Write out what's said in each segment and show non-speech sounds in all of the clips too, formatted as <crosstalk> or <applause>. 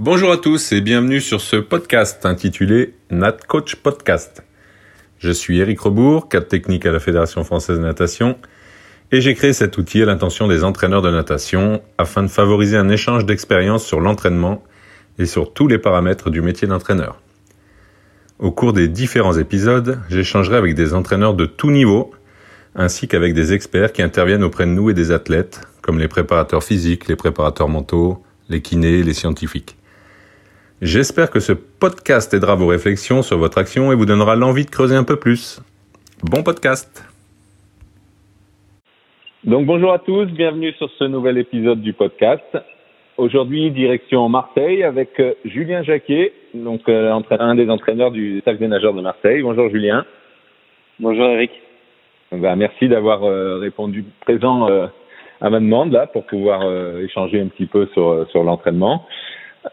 Bonjour à tous et bienvenue sur ce podcast intitulé Nat Coach Podcast. Je suis Eric Rebourg, cadre technique à la Fédération française de natation, et j'ai créé cet outil à l'intention des entraîneurs de natation afin de favoriser un échange d'expériences sur l'entraînement et sur tous les paramètres du métier d'entraîneur. Au cours des différents épisodes, j'échangerai avec des entraîneurs de tout niveau, ainsi qu'avec des experts qui interviennent auprès de nous et des athlètes, comme les préparateurs physiques, les préparateurs mentaux, les kinés, les scientifiques. J'espère que ce podcast aidera vos réflexions sur votre action et vous donnera l'envie de creuser un peu plus. Bon podcast Donc bonjour à tous, bienvenue sur ce nouvel épisode du podcast. Aujourd'hui, direction Marseille avec euh, Julien Jacquet, donc euh, un des entraîneurs du Cercle des nageurs de Marseille. Bonjour Julien. Bonjour Eric. Ben, merci d'avoir euh, répondu présent à ma demande là pour pouvoir échanger un petit peu sur, sur l'entraînement.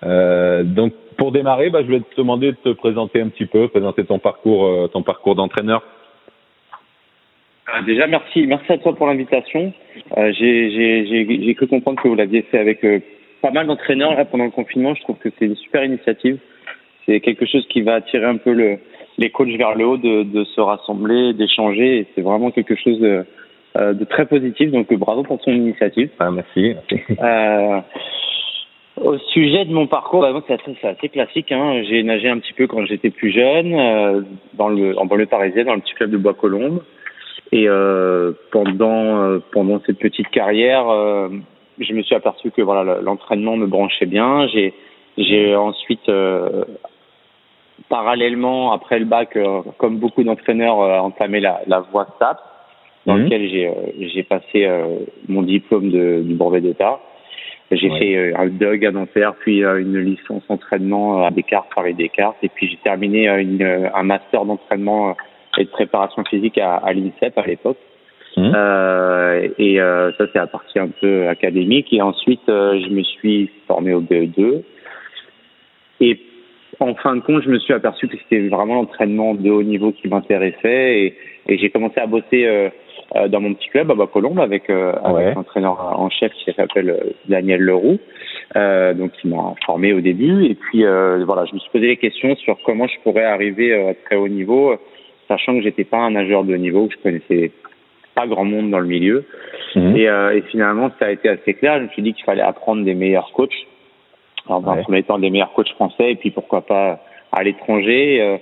Euh, donc pour démarrer, bah, je vais te demander de te présenter un petit peu, présenter ton parcours, euh, ton parcours d'entraîneur. Euh, déjà, merci, merci à toi pour l'invitation. Euh, J'ai cru comprendre que vous l'aviez fait avec euh, pas mal d'entraîneurs là pendant le confinement. Je trouve que c'est une super initiative. C'est quelque chose qui va attirer un peu le, les coachs vers le haut, de, de se rassembler, d'échanger. C'est vraiment quelque chose de, de, très positif. Donc bravo pour ton initiative. Ah, merci. merci. Au sujet de mon parcours, bah, c'est assez, assez, classique. Hein. J'ai nagé un petit peu quand j'étais plus jeune, euh, dans le, en banlieue parisienne, dans le petit club de Bois-Colombes. Et euh, pendant euh, pendant cette petite carrière, euh, je me suis aperçu que voilà l'entraînement me branchait bien. J'ai j'ai ensuite parallèlement après le bac, comme beaucoup d'entraîneurs, entamé la, la voie SAP, dans mmh. laquelle j'ai j'ai passé mon diplôme de, du brevet d'État. J'ai fait euh, un DUG à Nanterre, puis euh, une licence entraînement à Descartes, Paris Descartes, et puis j'ai terminé euh, une, un master d'entraînement et de préparation physique à, à l'INSEP à l'époque. Mmh. Euh, et euh, ça, c'est la partie un peu académique. Et ensuite, euh, je me suis formé au BE2. Et en fin de compte, je me suis aperçu que c'était vraiment l'entraînement de haut niveau qui m'intéressait. Et, et j'ai commencé à bosser euh, dans mon petit club à Bas-Colombe avec, euh, avec un entraîneur en chef qui s'appelle euh, Daniel Leroux, euh, donc qui m'a formé au début. Et puis voilà, je me suis posé des questions sur comment je pourrais arriver à très haut niveau, sachant que j'étais pas un nageur de haut niveau, que je connaissais pas grand monde dans le milieu. Mmh. Et, et, finalement, ça a été assez clair. Je me suis dit qu'il fallait apprendre des meilleurs coachs. Alors, dans ouais. un premier temps, des meilleurs coachs français, et puis pourquoi pas à l'étranger.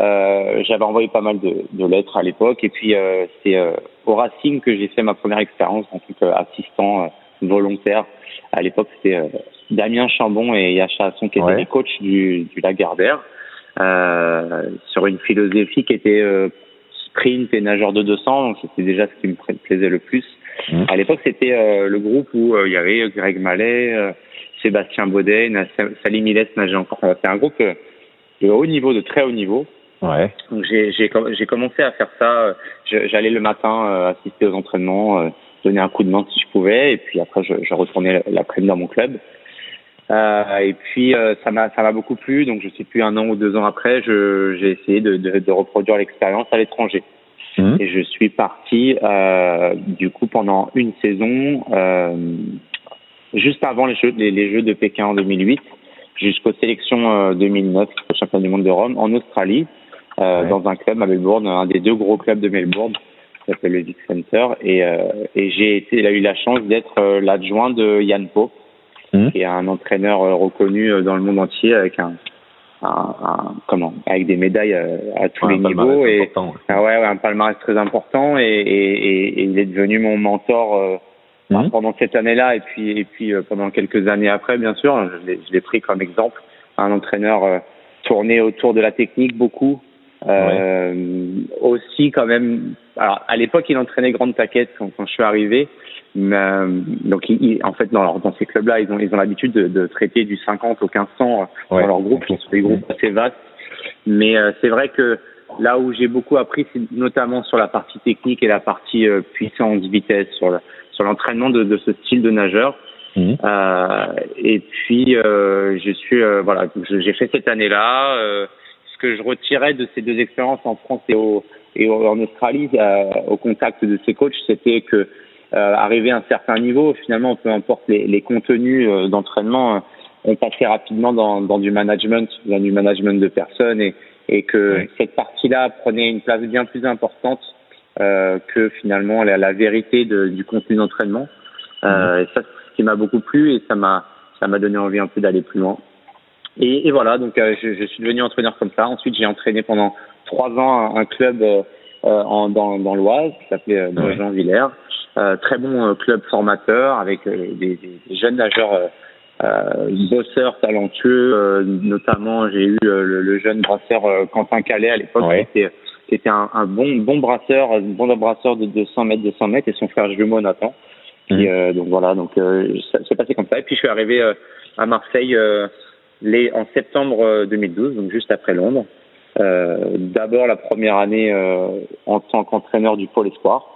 Euh, J'avais envoyé pas mal de, de lettres à l'époque, et puis euh, c'est euh, au Racing que j'ai fait ma première expérience en tant qu'assistant euh, volontaire. À l'époque, c'était euh, Damien Chambon et Yacha Hasson qui étaient ouais. les coachs du, du Lagardère euh, sur une philosophie qui était sprint et nageur de 200. Donc c'était déjà ce qui me plaisait le plus. Mmh. À l'époque, c'était le groupe où il y avait Greg Mallet, Sébastien Baudet, Salim Miles nageait encore. C'est un groupe de haut niveau, de très haut niveau. Ouais. Donc j'ai commencé à faire ça. J'allais le matin euh, assister aux entraînements, euh, donner un coup de main si je pouvais, et puis après je, je retournais l'après-midi dans mon club. Euh, et puis euh, ça m'a ça m'a beaucoup plu. Donc je sais plus un an ou deux ans après, j'ai essayé de, de, de reproduire l'expérience à l'étranger. Mmh. Et je suis parti euh, du coup pendant une saison, juste avant les jeux les, les Jeux de Pékin en 2008 jusqu'aux sélections 2009, au championnat du monde de Rome, en Australie, euh, ouais. dans un club à Melbourne, un des deux gros clubs de Melbourne, qui s'appelle le Vic Center. Et, euh, et j'ai été, il a eu la chance d'être euh, l'adjoint de Yann Pope, mmh. qui est un entraîneur euh, reconnu euh, dans le monde entier avec un, un, un comment, avec des médailles à, à tous ouais, les niveaux et ah ouais, ouais, un palmarès très important. Et, et, et, il est devenu mon mentor. Mmh. pendant cette année-là et puis et puis pendant quelques années après bien sûr je l'ai pris comme exemple un entraîneur euh, tourné autour de la technique beaucoup euh, ouais. Aussi, quand même. Alors, à l'époque, il entraînait grande taquette quand, quand je suis arrivé. Mais, euh, donc, il, en fait, dans, dans ces clubs-là, ils ont ils ont l'habitude de, de, traiter du 50 au 1500 dans leur groupe. Ils sont des groupes assez vastes. Mais euh, c'est vrai que là où j'ai beaucoup appris, c'est notamment sur la partie technique et la partie euh, puissance, vitesse, sur sur l'entraînement de, de, ce style de nageur. Mmh. Euh, et puis, euh, je suis voilà, j'ai fait cette année-là que je retirais de ces deux expériences en France et, au, et en Australie, euh, au contact de ces coachs, c'était que euh, arriver à un certain niveau, finalement, peu importe les, les contenus euh, d'entraînement, on passait rapidement dans, dans du management, dans du management de personnes et, et que cette partie-là prenait une place bien plus importante euh, que finalement la, la vérité de, du contenu d'entraînement. Euh, mhm. et ça, c'est ce qui m'a beaucoup plu et ça m'a ça m'a donné envie un peu d'aller plus loin. Et, et voilà, donc euh, je, je, suis devenu entraîneur comme ça. Ensuite, j'ai entraîné pendant trois ans un, club euh, en, dans, dans l'Oise qui s'appelait euh, Jean Villers. Euh, très bon club formateur avec des, des, des, jeunes nageurs euh, bosseurs talentueux. notamment, j'ai eu le, le, jeune brasseur Quentin Calais à l'époque qui était qui était un, un, bon bon brasseur, un bon brasseur de 200 mètres, 200 mètres, et son frère jumeau Nathan. Mmh. Euh, donc voilà, donc euh, ça s'est passé comme ça. Et puis je suis arrivé euh, à Marseille les, en septembre 2012, donc juste après Londres. D'abord la première année en tant qu'entraîneur du pôle espoir.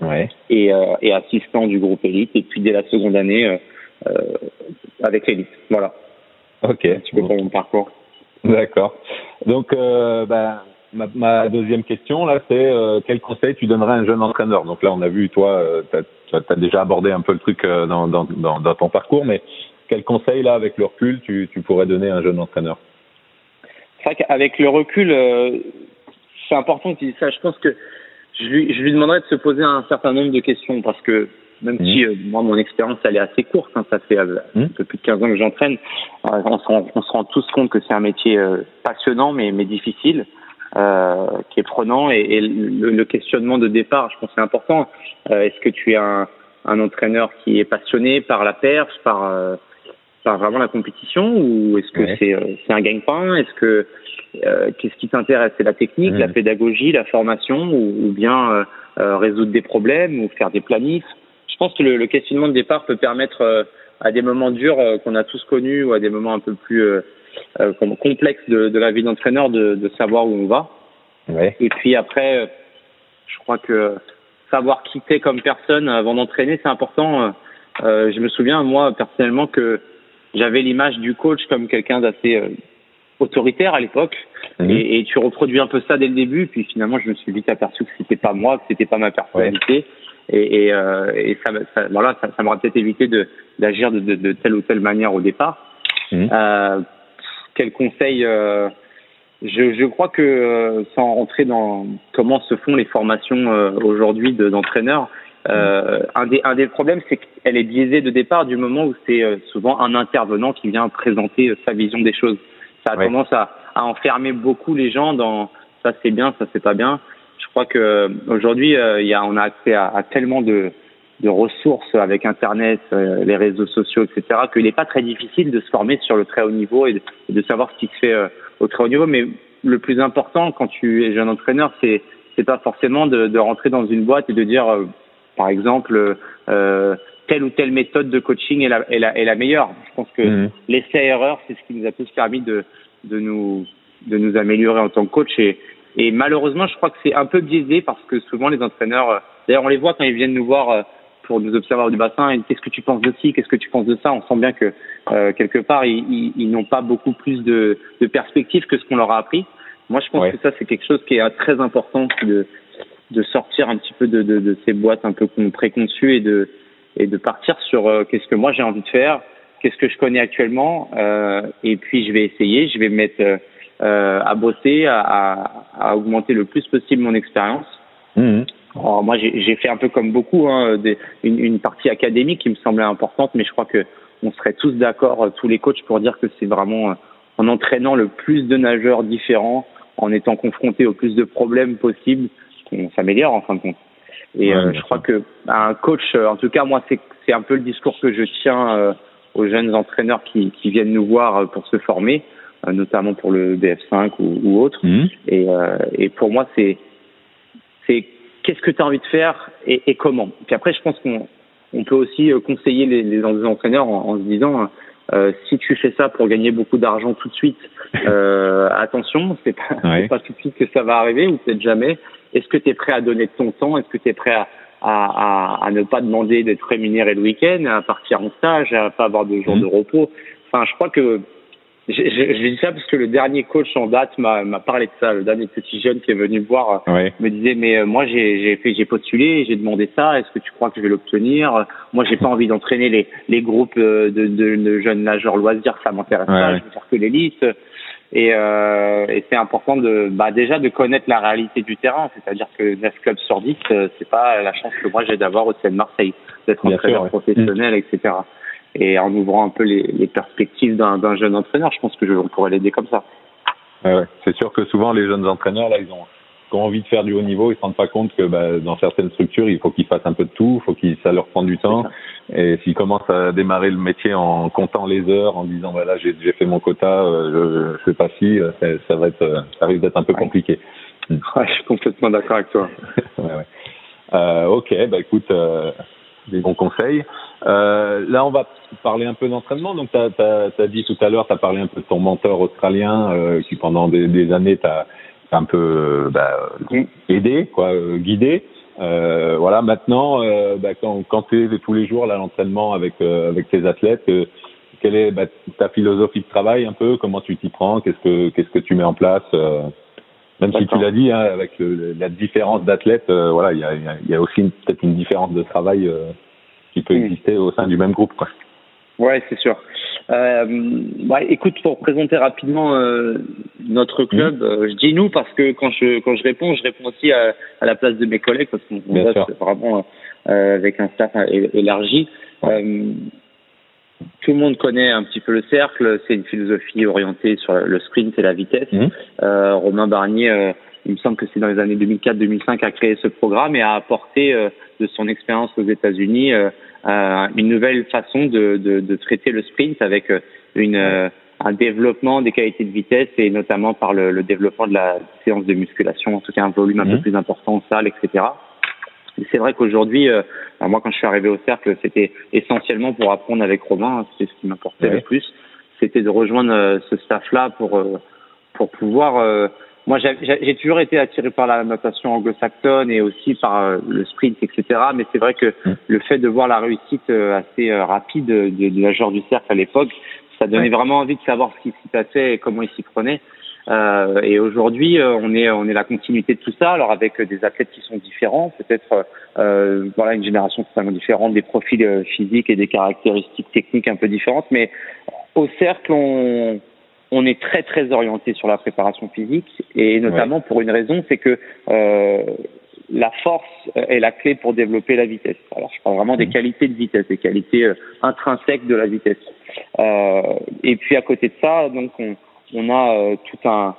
Ouais. Et, et, assistant du groupe élite, et puis dès la seconde année avec l'élite. Voilà. Ok. Tu peux prendre mon parcours. D'accord. Donc, bah, ma, ma, deuxième question là, c'est euh, quel conseil tu donnerais à un jeune entraîneur? Donc là, on a vu, toi, euh, tu as, déjà abordé un peu le truc euh, dans, dans, dans, ton parcours, mais quel conseil là, avec le recul, tu, tu pourrais donner à un jeune entraîneur? C'est vrai qu'avec le recul, euh, c'est important que tu dises ça. Je pense que je lui, je lui demanderais de se poser un certain nombre de questions parce que même mmh. si moi mon expérience elle est assez courte, hein, ça fait mmh. plus de 15 ans que j'entraîne, on, se rend, on se rend tous compte que c'est un métier passionnant mais, mais difficile euh, qui est prenant et, et le, le, questionnement de départ, je pense c'est important. Euh, Est-ce que tu es un, un, entraîneur qui est passionné par la perche, par euh, par vraiment la compétition ou est-ce que c'est euh, c'est un gagne-pain? Est-ce que euh, qu'est-ce qui t'intéresse? C'est la technique, la pédagogie, la formation ou, ou bien résoudre des problèmes ou faire des planifs? Je pense que le, le, questionnement de départ peut permettre à des moments durs qu'on a tous connus ou à des moments un peu plus euh, comme complexe de, de, la vie d'entraîneur de, de, savoir où on va. Ouais. Et puis après, euh, je crois que savoir quitter comme personne avant d'entraîner, c'est important. Euh, je me souviens, moi, personnellement, que j'avais l'image du coach comme quelqu'un d'assez euh, autoritaire à l'époque. Mhm. Et, et, tu reproduis un peu ça dès le début. Puis finalement, je me suis vite aperçu que c'était pas moi, que c'était pas ma personnalité. Ouais. Et, et, euh, et ça, ça, voilà, ça, ça m'aurait peut-être évité de d'agir de, de, de, telle ou telle manière au départ. Mhm. Euh, quel conseil euh, je, je, crois que euh, sans rentrer dans comment se font les formations euh, aujourd'hui d'entraîneurs, euh, un, des, un des problèmes, c'est qu'elle est biaisée de départ du moment où c'est souvent un intervenant qui vient présenter sa vision des choses. Ça a ouais. tendance à, à, enfermer beaucoup les gens dans ça c'est bien, ça c'est pas bien. Je crois que aujourd'hui, y a, on a accès à, à tellement de, de ressources avec Internet, euh, les réseaux sociaux, etc., qu'il n'est pas très difficile de se former sur le très haut niveau et de, de savoir ce qui se fait euh, au très haut niveau. Mais le plus important quand tu es jeune entraîneur, c'est c'est pas forcément de, de, rentrer dans une boîte et de dire, euh, par exemple, euh, telle ou telle méthode de coaching est la, est la, est la meilleure. Je pense que mmh. l'essai-erreur, c'est ce qui nous a tous permis de, de, nous, de nous améliorer en tant que coach. Et, et malheureusement, je crois que c'est un peu biaisé parce que souvent les entraîneurs, d'ailleurs on les voit quand ils viennent nous voir pour nous observer du bassin et qu'est-ce que tu penses de ci, qu'est-ce que tu penses de ça. On sent bien que euh, quelque part ils, ils, ils n'ont pas beaucoup plus de, de perspectives que ce qu'on leur a appris. Moi, je pense ouais. que ça c'est quelque chose qui est très important de de sortir un petit peu de, de, de ces boîtes un peu préconçues et de et de partir sur euh, qu'est-ce que moi j'ai envie de faire, qu'est-ce que je connais actuellement euh, et puis je vais essayer, je vais me mettre euh, à bosser, à, à, à, augmenter le plus possible mon expérience. Mmh. Alors moi, j'ai fait un peu comme beaucoup, hein, des, une, une, partie académique qui me semblait importante, mais je crois que on serait tous d'accord, euh, tous les coachs, pour dire que c'est vraiment euh, en entraînant le plus de nageurs différents, en étant confronté au plus de problèmes possibles, qu'on s'améliore en fin de compte. Et ouais, euh, je crois que un coach, en tout cas moi, c'est un peu le discours que je tiens euh, aux jeunes entraîneurs qui, qui, viennent nous voir pour se former, euh, notamment pour le BF5 ou, ou autre. Mmh. Et, et pour moi, c'est c'est qu'est-ce que tu as envie de faire et, et comment. Puis après, je pense qu'on on peut aussi euh, conseiller les, les entraîneurs en, en, se disant euh, si tu fais ça pour gagner beaucoup d'argent tout de suite, <laughs> euh, attention, c'est pas, ouais. pas tout de suite que ça va arriver ou peut-être jamais. Est-ce que tu es prêt à donner de ton temps? Est-ce que tu es prêt à, à, à, à, ne pas demander d'être rémunéré le week-end, à partir en stage, à pas avoir de jours mmh. de repos? Enfin, je crois que je, je, dis ça parce que le dernier coach en date m'a parlé de ça. Le dernier petit jeune qui est venu me voir me disait mais euh, moi j'ai fait j'ai postulé, j'ai demandé ça. Est-ce que tu crois que je vais l'obtenir? Moi j'ai pas <laughs> envie d'entraîner les les groupes de, de, de jeunes nageurs loisirs, ça m'intéresse pas. Je veux faire que l'élite. Et, euh, et c'est important de bah déjà de connaître la réalité du terrain, c'est-à-dire que 9 clubs sur 10, euh, c'est pas la chance que moi j'ai d'avoir au de Marseille, d'être entraîneur professionnel, etc et en ouvrant un peu les, les perspectives d'un jeune entraîneur, je pense que je, on pourrait l'aider comme ça. Ouais, ouais. C'est sûr que souvent les jeunes entraîneurs là, ils ont, ils ont envie de faire du haut niveau, ils se rendent pas compte que bah, dans certaines structures, il faut qu'ils fassent un peu de tout, il faut qu'ils ça leur prend du temps. Et s'ils commencent à démarrer le métier en comptant les heures, en disant voilà j'ai fait mon quota, euh, je, je fais pas ci, euh, ça, ça va être, euh, ça risque d'être un peu compliqué. Ouais, je suis complètement d'accord avec toi. <laughs> Euh, ok, bah écoute, euh, des bons conseils. Euh, là, on va parler un peu d'entraînement. Donc, tu as, dit tout à l'heure, tu as parlé un peu de ton mentor australien euh, qui, pendant des, des années, t'a un peu euh, bah, aidé, quoi, euh, guidé. Euh, voilà, maintenant, bah, quand, quand tu es tous les jours là l'entraînement avec avec tes athlètes, quelle est bah, ta philosophie de travail un peu? Comment tu t'y prends? Qu'est-ce que qu'est-ce que tu mets en place même si tu l'as dit, hein, avec le, la différence d'athlètes, voilà, il y a, y a, aussi peut-être une différence de travail qui peut hmm. exister au sein du même groupe. Quoi. Ouais, c'est sûr. Euh, bah, écoute, pour présenter rapidement euh, notre club, hmm. euh, je dis nous parce que quand je quand je réponds, je réponds aussi à, à la place de mes collègues parce qu'on bosse vraiment euh, avec un staff élargi. Tout le monde connaît un petit peu le cercle. C'est une philosophie orientée sur le sprint et la vitesse. Hmm. Romain Barnier il me semble que c'est dans les années 2004-2005 a créé ce programme et a apporté euh, de son expérience aux États-Unis euh, une nouvelle façon de, de, de, traiter le sprint avec euh, une, un développement des qualités de vitesse et notamment par le, le, développement de la séance de musculation, en tout cas un volume un peu mmh. plus important en salle, etc. C'est vrai qu'aujourd'hui, moi quand je suis arrivé au cercle, c'était essentiellement pour apprendre avec Romain, hein, c'est ce qui m'importait le plus, c'était de rejoindre ce staff-là pour pour pouvoir moi, j'ai toujours été attiré par la natation anglo-saxonne et aussi par euh, le sprint, etc. Mais c'est vrai que le fait de voir la réussite euh, assez euh, rapide de, de la genre du cercle à l'époque, ça donnait vraiment envie de savoir ce qui s'y passait et comment ils s'y prenaient. Euh, et aujourd'hui, on est on est la continuité de tout ça. Alors avec des athlètes qui sont différents, peut-être euh, voilà une génération totalement différente, des profils physiques et des caractéristiques techniques un peu différentes. Mais au cercle, on on est très très orienté sur la préparation physique et notamment pour une raison, c'est que euh, la force est la clé pour développer la vitesse. Alors je parle vraiment des mhm. qualités de vitesse, des qualités euh, intrinsèques de la vitesse. Euh, et puis à côté de ça, donc on, on a euh, tout un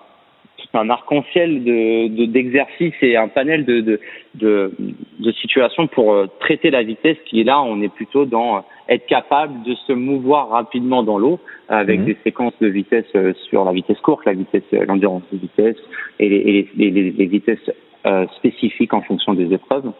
tout un arc-en-ciel de d'exercices et un panel de, de de, de situations pour euh, traiter la vitesse qui est là. On est plutôt dans être capable de se mouvoir rapidement dans l'eau avec mhm. des séquences de vitesse euh, sur la vitesse courte, la vitesse, euh, l'endurance de vitesse et les, les, les, les vitesses euh, spécifiques en fonction des épreuves.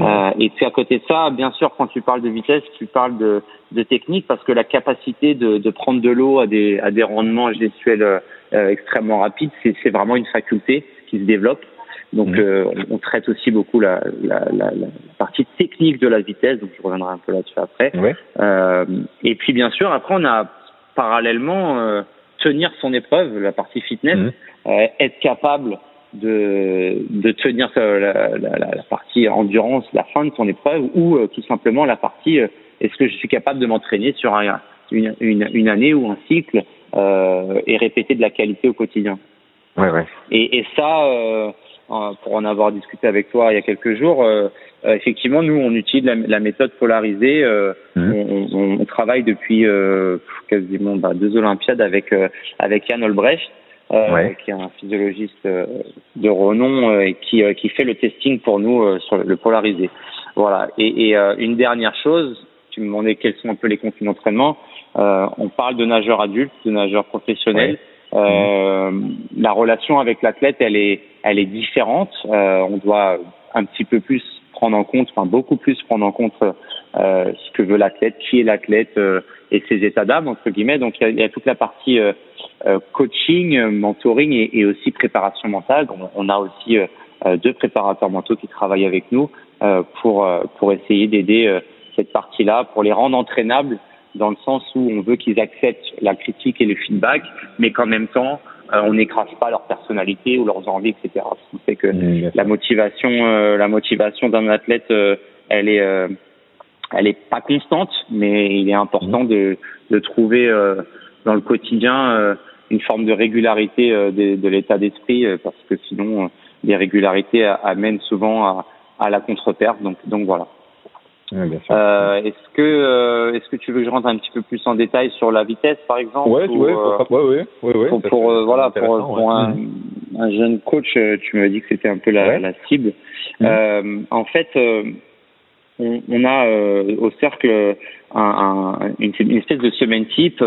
Euh, et puis à côté de ça, bien sûr, quand tu parles de vitesse, tu parles de, de technique parce que la capacité de, de prendre de l'eau à des, à des rendements gestuels euh, extrêmement rapides, c'est vraiment une faculté qui se développe. Donc, mhm. euh, on, traite aussi beaucoup la, la, la, la, partie technique de la vitesse. Donc, je reviendrai un peu là-dessus après. Euh, et puis, bien sûr, après, on a parallèlement euh, tenir son épreuve, la partie fitness, euh, être capable de, de tenir la, la, partie endurance, la fin de son épreuve, ou tout simplement la partie est-ce que je suis capable de m'entraîner sur un, une, une, une, année ou un cycle et répéter de la qualité au quotidien? Ouais, ouais. Et, et ça, euh, pour en avoir discuté avec toi il y a quelques jours, euh, euh, effectivement, nous, on utilise la, méthode polarisée. Euh, mmh. on, on, travaille depuis quasiment bah, deux Olympiades avec avec Yann Olbrecht, qui est un physiologiste de renom et qui qui fait le testing pour nous sur le polarisé. Voilà. Et, et une dernière chose, tu me demandais quels sont un peu les contenus d'entraînement. on parle de nageurs adultes, de nageurs professionnels. Euh, la relation avec l'athlète, elle est, elle est différente. Euh, on doit un petit peu plus prendre en compte, enfin beaucoup plus prendre en compte euh, ce que veut l'athlète, qui est l'athlète euh, et ses états d'âme entre guillemets. Donc il y, a, toute la partie euh, coaching, mentoring et, et, aussi préparation mentale. On, on a aussi deux préparateurs mentaux qui travaillent avec nous pour pour essayer d'aider cette partie-là, pour les rendre entraînables dans le sens où on veut qu'ils acceptent la critique et le feedback, mais qu'en même temps, euh, on n'écrase pas leur personnalité ou leurs envies, etc. Ce qui fait que mmh, la motivation, euh, la motivation d'un athlète, euh, elle est, elle est pas constante, mais il est important mmh. de, de trouver dans le quotidien une forme de régularité de, de l'état d'esprit, parce que sinon, les régularités amènent souvent à, à la contre-perte. Donc, donc voilà. Euh, est-ce que euh, est-ce que tu veux que je rentre un petit peu plus en détail sur la vitesse par exemple Ouais, ou, ouais, euh, ouais, ouais, ouais, Pour, pour euh, voilà pour, un, mm. un, jeune coach, tu m'as dit que c'était un peu la, la cible. Mm. en fait, on, on, a au cercle un, un, une, une, espèce de semaine type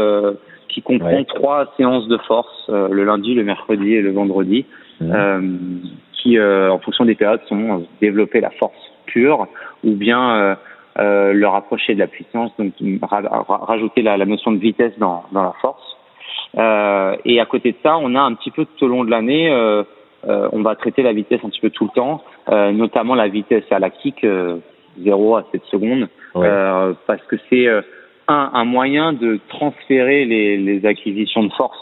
qui comprend trois séances de force le lundi, le mercredi et le vendredi, mm. qui en fonction des périodes sont développer la force pure ou bien euh, le rapprocher de la puissance, donc rajouter la, la, notion de vitesse dans, dans la force. Euh, et à côté de ça, on a un petit peu tout au long de l'année, euh, euh on va traiter la vitesse un petit peu tout le temps, euh, notamment la vitesse à lactique, 0 à 7 secondes, parce que c'est un, un moyen de transférer les, les acquisitions de force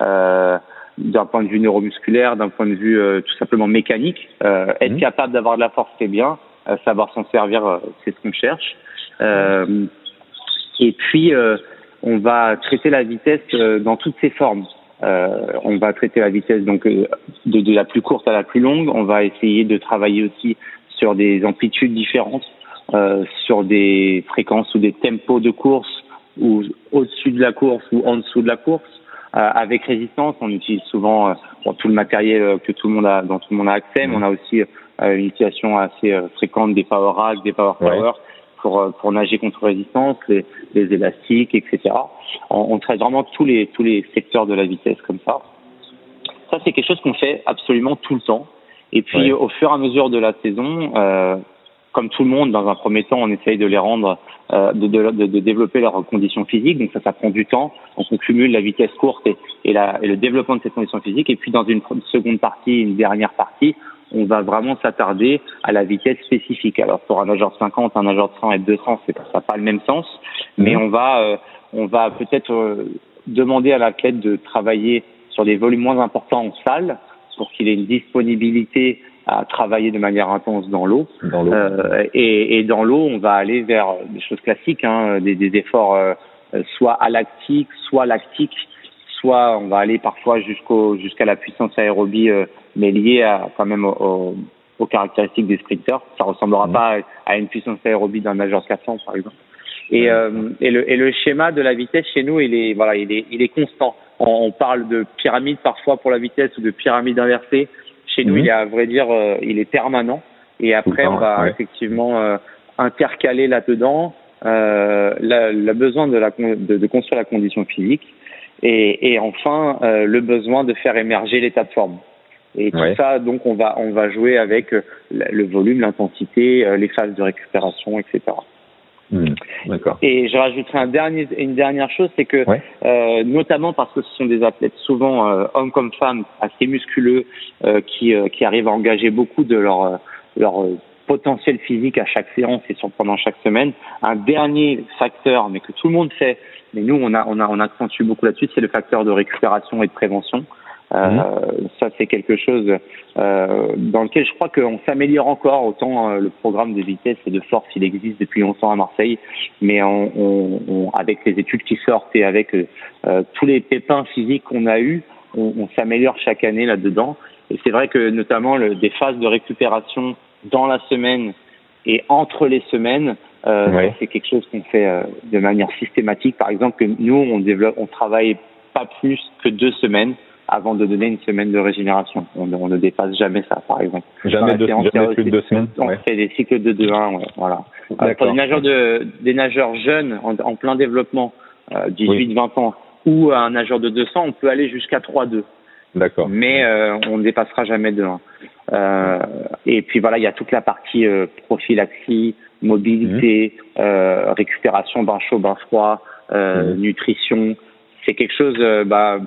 d'un point de vue neuromusculaire, d'un point de vue tout simplement mécanique. être mmh. capable d'avoir de la force, c'est bien savoir s'en servir, euh, c'est ce qu'on cherche. Euh, et puis, euh, on va traiter la vitesse dans toutes ses formes. on va traiter la vitesse donc de, de, la plus courte à la plus longue. On va essayer de travailler aussi sur des amplitudes différentes, euh, sur des fréquences ou des tempos de course ou au-dessus de la course ou en dessous de la course. Euh, avec résistance, on utilise souvent bon, tout le matériel que tout le monde a, dont tout le monde a accès, mais on a aussi euh, une utilisation assez euh, fréquente des power racks, des power power pour euh, pour nager contre résistance, les, les élastiques, etc. On, on, traite vraiment tous les tous les secteurs de la vitesse comme ça. Ça c'est quelque chose qu'on fait absolument tout le temps. Et puis au fur et à mesure de la saison, euh, comme tout le monde, dans un premier temps, on essaye de les rendre, euh, de, de, de, développer leurs conditions physiques. Donc ça, ça prend du temps. Donc on cumule la vitesse courte et, et, la, et le développement de ces conditions physiques. Et puis dans une seconde partie, une dernière partie, on va vraiment s'attarder à la vitesse spécifique. Alors pour un nageur de 50, un nageur de 100 et de 200, c'est ça pas le même sens, mais mhm. on va euh, on va peut-être euh, demander à l'athlète de travailler sur des volumes moins importants en salle pour qu'il ait une disponibilité à travailler de manière intense dans l'eau. Euh, et, et, dans l'eau, on va aller vers des choses classiques, hein, des, des, efforts euh, soit alactiques, soit lactiques, soit on va aller parfois jusqu'au jusqu'à la puissance aérobie mais lié à, quand même aux, aux caractéristiques des sprinteurs. Ça ressemblera mmh. pas à une puissance aérobie d'un nageur 400 par exemple. Et, euh, et, le, et le schéma de la vitesse chez nous, il est voilà, il est, il est constant. On, parle de pyramide parfois pour la vitesse ou de pyramide inversée. Chez nous, mmh. il est à vrai dire, euh, il est permanent. Et après, on va effectivement euh, intercaler là-dedans euh, le besoin de, la, de, de, construire la condition physique et, et enfin euh, le besoin de faire émerger l'état de forme. Et tout ça, donc, on va, on va jouer avec euh, le volume, l'intensité, les phases de récupération, etc. Hmm. Et je rajouterai un dernier, une dernière chose, c'est que, euh, notamment parce que ce sont des athlètes souvent euh, hommes comme femmes assez musculeux, euh, qui, qui arrivent à engager beaucoup de leur, leur potentiel physique à chaque séance et sur pendant chaque semaine. Un dernier facteur, mais que tout le monde fait, mais nous on a on a on accentue beaucoup là-dessus, c'est le facteur de récupération et de prévention. Euh, mhm. Ça, c'est quelque chose euh, dans lequel je crois qu'on s'améliore encore. Autant euh, le programme de vitesse et de force, il existe depuis longtemps à Marseille, mais on, on, avec les études qui sortent et avec euh, tous les pépins physiques qu'on a eus, on, on s'améliore chaque année là-dedans. Et c'est vrai que notamment le, des phases de récupération dans la semaine et entre les semaines, euh, c'est quelque chose qu'on fait de manière systématique. Par exemple, que nous, on développe, on travaille pas plus que deux semaines avant de donner une semaine de régénération. On, ne dépasse jamais ça, par exemple. Jamais, de, jamais plus de deux semaines. On fait des cycles de 2-1, ouais, voilà. Euh, pour des nageurs, de, des nageurs jeunes en, plein développement, euh, 18-20 ans, ou un nageur de 200, on peut aller jusqu'à 3-2. D'accord. Mais euh, on ne dépassera jamais 2-1. Euh, et puis voilà, il y a toute la partie euh, prophylaxie, mobilité, mmh. euh, récupération bain chaud, bain froid, euh, mmh. nutrition. C'est quelque chose, bah,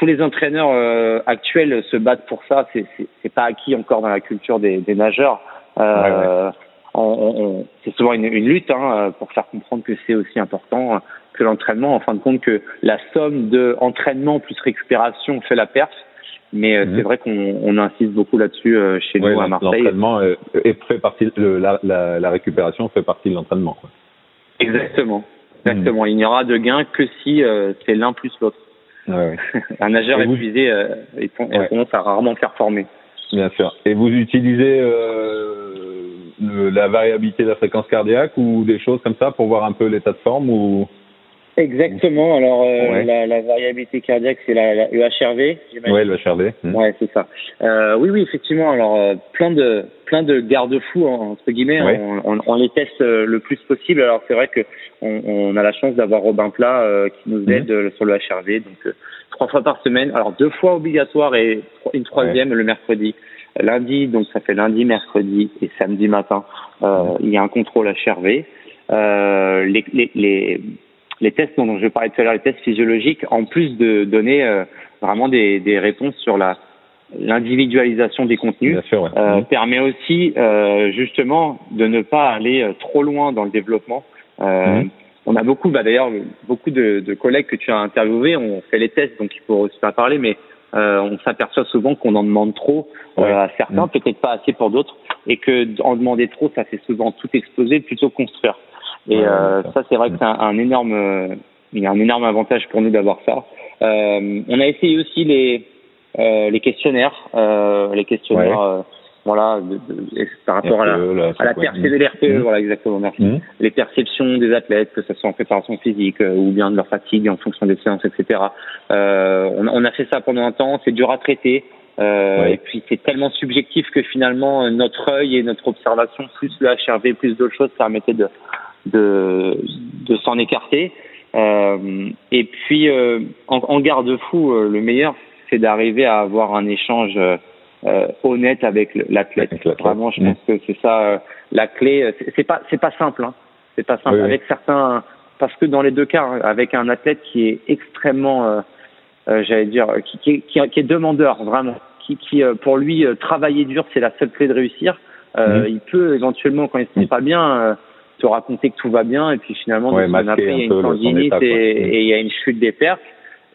tous les entraîneurs euh, actuels se battent pour ça. C'est c'est pas acquis encore dans la culture des, des nageurs. Euh, On, on, c'est souvent une, une lutte hein, pour faire comprendre que c'est aussi important, que l'entraînement. En fin de compte, que la somme de entraînement plus récupération fait la perf. Mais euh, c'est mhm. vrai qu'on insiste beaucoup là-dessus euh, chez nous à Marseille. L'entraînement fait partie, la, la, la, récupération fait partie de l'entraînement. Exactement, exactement. Il n'y aura de gain que si c'est l'un plus l'autre. Ouais, <laughs> Un nageur épuisé, il tendance à rarement performer. Bien sûr. Et vous utilisez la variabilité de la fréquence cardiaque ou des choses comme ça pour voir un peu l'état de forme ou Exactement. Alors euh, la, la, variabilité cardiaque, c'est la, la EHRV. Oui, le HRV. Ouais, c'est ça. Euh, oui, oui, effectivement. Alors euh, plein de plein de garde-fous entre guillemets. On, on, on, les teste euh, le plus possible. Alors c'est vrai que on, on, a la chance d'avoir Robin Plat qui nous hmm. aide sur le HRV. Donc trois fois par semaine. Alors deux fois obligatoire et une troisième le mercredi lundi, donc ça fait lundi, mercredi et samedi matin, euh, hmm. il y a un contrôle HRV. Euh, les, les, les, les tests dont je parler tout à l'heure, les tests physiologiques, en plus de donner euh, vraiment des, des réponses sur la l'individualisation des contenus, euh, mhm. permet aussi euh, justement de ne pas aller euh, trop loin dans le développement. Euh, mhm. On a beaucoup, bah, d'ailleurs, beaucoup de, de, collègues que tu as interviewés ont fait les tests, donc il faut aussi pas parler, mais on s'aperçoit souvent qu'on en demande trop à certains, mhm. peut-être pas assez pour d'autres, et que en demander trop, ça fait souvent tout exploser plutôt construire. Et euh, ça, c'est vrai que c'est un, énorme, euh, il y a un énorme avantage pour nous d'avoir ça. Euh, on a essayé aussi les euh, les questionnaires, euh, les questionnaires. voilà, de, de, par rapport à la, à la perception de l'RPE, mmh. voilà exactement, merci. Mmh. Les perceptions des athlètes, que ce soit en préparation physique ou bien de leur fatigue en fonction des séances, etc. Euh, on, on, a fait ça pendant un temps, c'est dur à traiter. Euh, Et puis c'est tellement subjectif que finalement notre œil et notre observation, plus le HRV, plus d'autres choses, permettaient de, de, de s'en écarter. Euh, et puis, euh, en, en garde-fou, euh, le meilleur, c'est d'arriver à avoir un échange euh, honnête avec l'athlète. Vraiment, je pense que c'est ça la clé. C'est pas, c'est pas simple. Hein. C'est pas simple. avec certains, parce que dans les deux cas, avec un athlète qui est extrêmement, j'allais dire, qui, qui, qui, qui, est demandeur vraiment, qui, qui pour lui travailler dur, c'est la seule clé de réussir. Euh, Il peut éventuellement, quand il se sent pas bien, te raconter que tout va bien et puis finalement ouais, après il y a une tendinite et, il y a une chute des pertes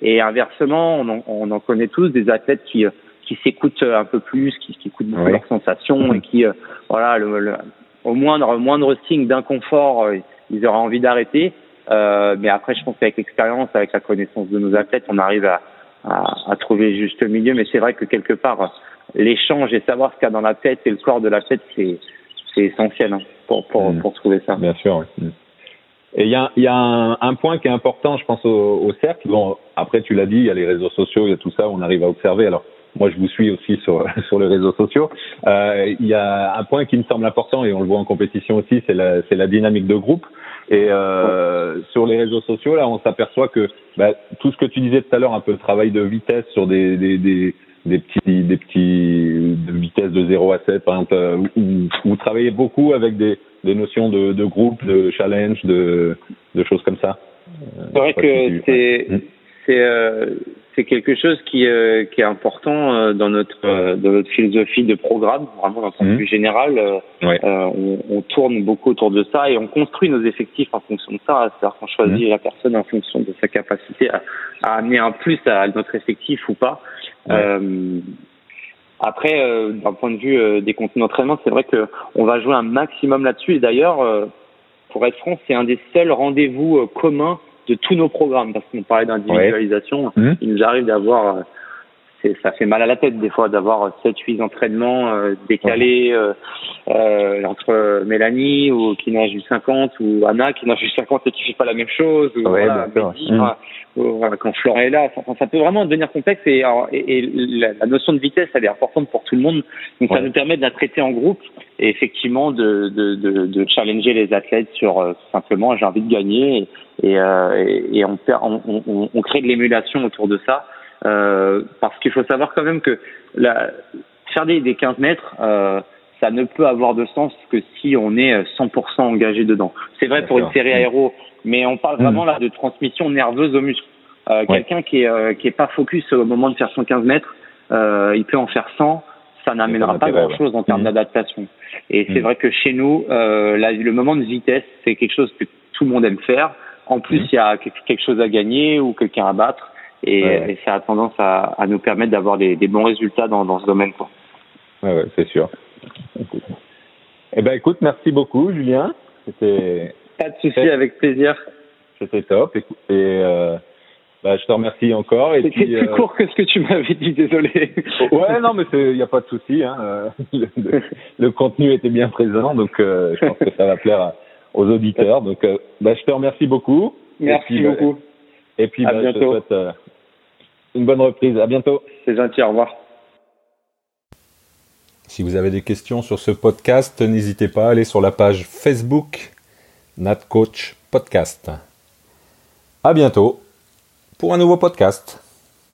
et inversement on en, on en connaît tous des athlètes qui qui s'écoutent un peu plus qui, qui écoutent beaucoup leurs sensations et qui euh, voilà le, au moindre moindre signe d'inconfort euh, ils auraient envie d'arrêter. Euh, mais après je pense qu'avec l'expérience avec la connaissance de nos athlètes on arrive à à, à trouver juste milieu. Mais c'est vrai que quelque part l'échange et savoir ce qu'il y a dans la tête et le corps de la tête c'est c'est essentiel hein, pour, pour, mm. pour trouver ça. Bien sûr. Oui. Mm. Et il y a, y a un, un, point qui est important, je pense, au, au cercle. Bon, après, tu l'as dit, il y a les réseaux sociaux, il y a tout ça, on arrive à observer. Alors, moi, je vous suis aussi sur, <laughs> sur les réseaux sociaux. Euh, il y a un point qui me semble important, et on le voit en compétition aussi, c'est la, c'est la dynamique de groupe. Et euh, sur les réseaux sociaux, là, on s'aperçoit que bah, tout ce que tu disais tout à l'heure, un peu le travail de vitesse sur des, des, des, des petits des petits de vitesse de 0 à 7 par exemple euh, où, vous travaillez beaucoup avec des, des notions de, de groupe de challenge de, de choses comme ça c'est vrai que c'est hmm. c'est euh, c'est quelque chose qui euh, qui est important euh, dans notre euh, dans notre philosophie de programme vraiment d'un point de hmm. vue général ouais. on, on, tourne beaucoup autour de ça et on construit nos effectifs en fonction de ça c'est-à-dire qu'on choisit hmm. la personne en fonction de sa capacité à, à amener un plus à notre effectif ou pas euh, après, euh, d'un point de vue euh, des contenus d'entraînement, c'est vrai que on va jouer un maximum là-dessus. Et d'ailleurs, pour être franc, c'est un des seuls rendez-vous communs de tous nos programmes, parce qu'on parlait d'individualisation. Il nous arrive d'avoir ça fait mal à la tête des fois d'avoir 7 huit entraînements euh, décalés euh, euh, entre Mélanie ou qui nage du 50 ou Anna qui nage du 50 et qui fait pas la même chose ou, voilà, mmh. quand Florent est là ça, ça, peut vraiment devenir complexe et, et, la, notion de vitesse elle est importante pour tout le monde. Donc ça nous permet de la traiter en groupe et effectivement de, de, de, de challenger les athlètes sur euh, simplement j'ai envie de gagner et, et, et on, on, on, on crée de l'émulation autour de ça euh, parce qu'il faut savoir quand même que la, faire des, des 15 mètres, euh, ça ne peut avoir de sens que si on est 100% engagé dedans. C'est vrai pour une série aéro, mais on parle vraiment mm. là de transmission nerveuse au muscle. Euh, Quelqu'un qui est euh, qui est pas focus au moment de faire son 15 mètres, euh, il peut en faire 100, ça n'amènera pas grand-chose en termes mm. d'adaptation. Et c'est mm. vrai que chez nous, euh, là, le moment de vitesse, c'est quelque chose que tout le monde aime faire. en plus il y a quelque chose à gagner ou quelqu'un à battre et, Ouais, ouais. et ça a tendance à, à nous permettre d'avoir des, des bons résultats dans, dans ce domaine quoi. Ouais, ouais, c'est sûr. Écoute. Eh ben, écoute, merci beaucoup, Julien. C'était, Pas de souci, avec plaisir. c'était top. Et, et, euh, bah, je te remercie encore. Et C'était puis, plus euh, court que ce que tu m'avais dit, désolé. Ouais, non, mais il n'y a pas de souci. Hein. euh, <laughs> Le, le- le contenu était bien présent, donc euh, je pense que ça va plaire à- aux auditeurs. Donc, euh, bah, je te remercie beaucoup. Merci Et puis, bah, beaucoup. Et puis, À bah, je te souhaite euh, une bonne reprise. À bientôt. C'est gentil, au revoir. Si vous avez des questions sur ce podcast, n'hésitez pas à aller sur la page Facebook Nat Coach Podcast. À bientôt pour un nouveau podcast.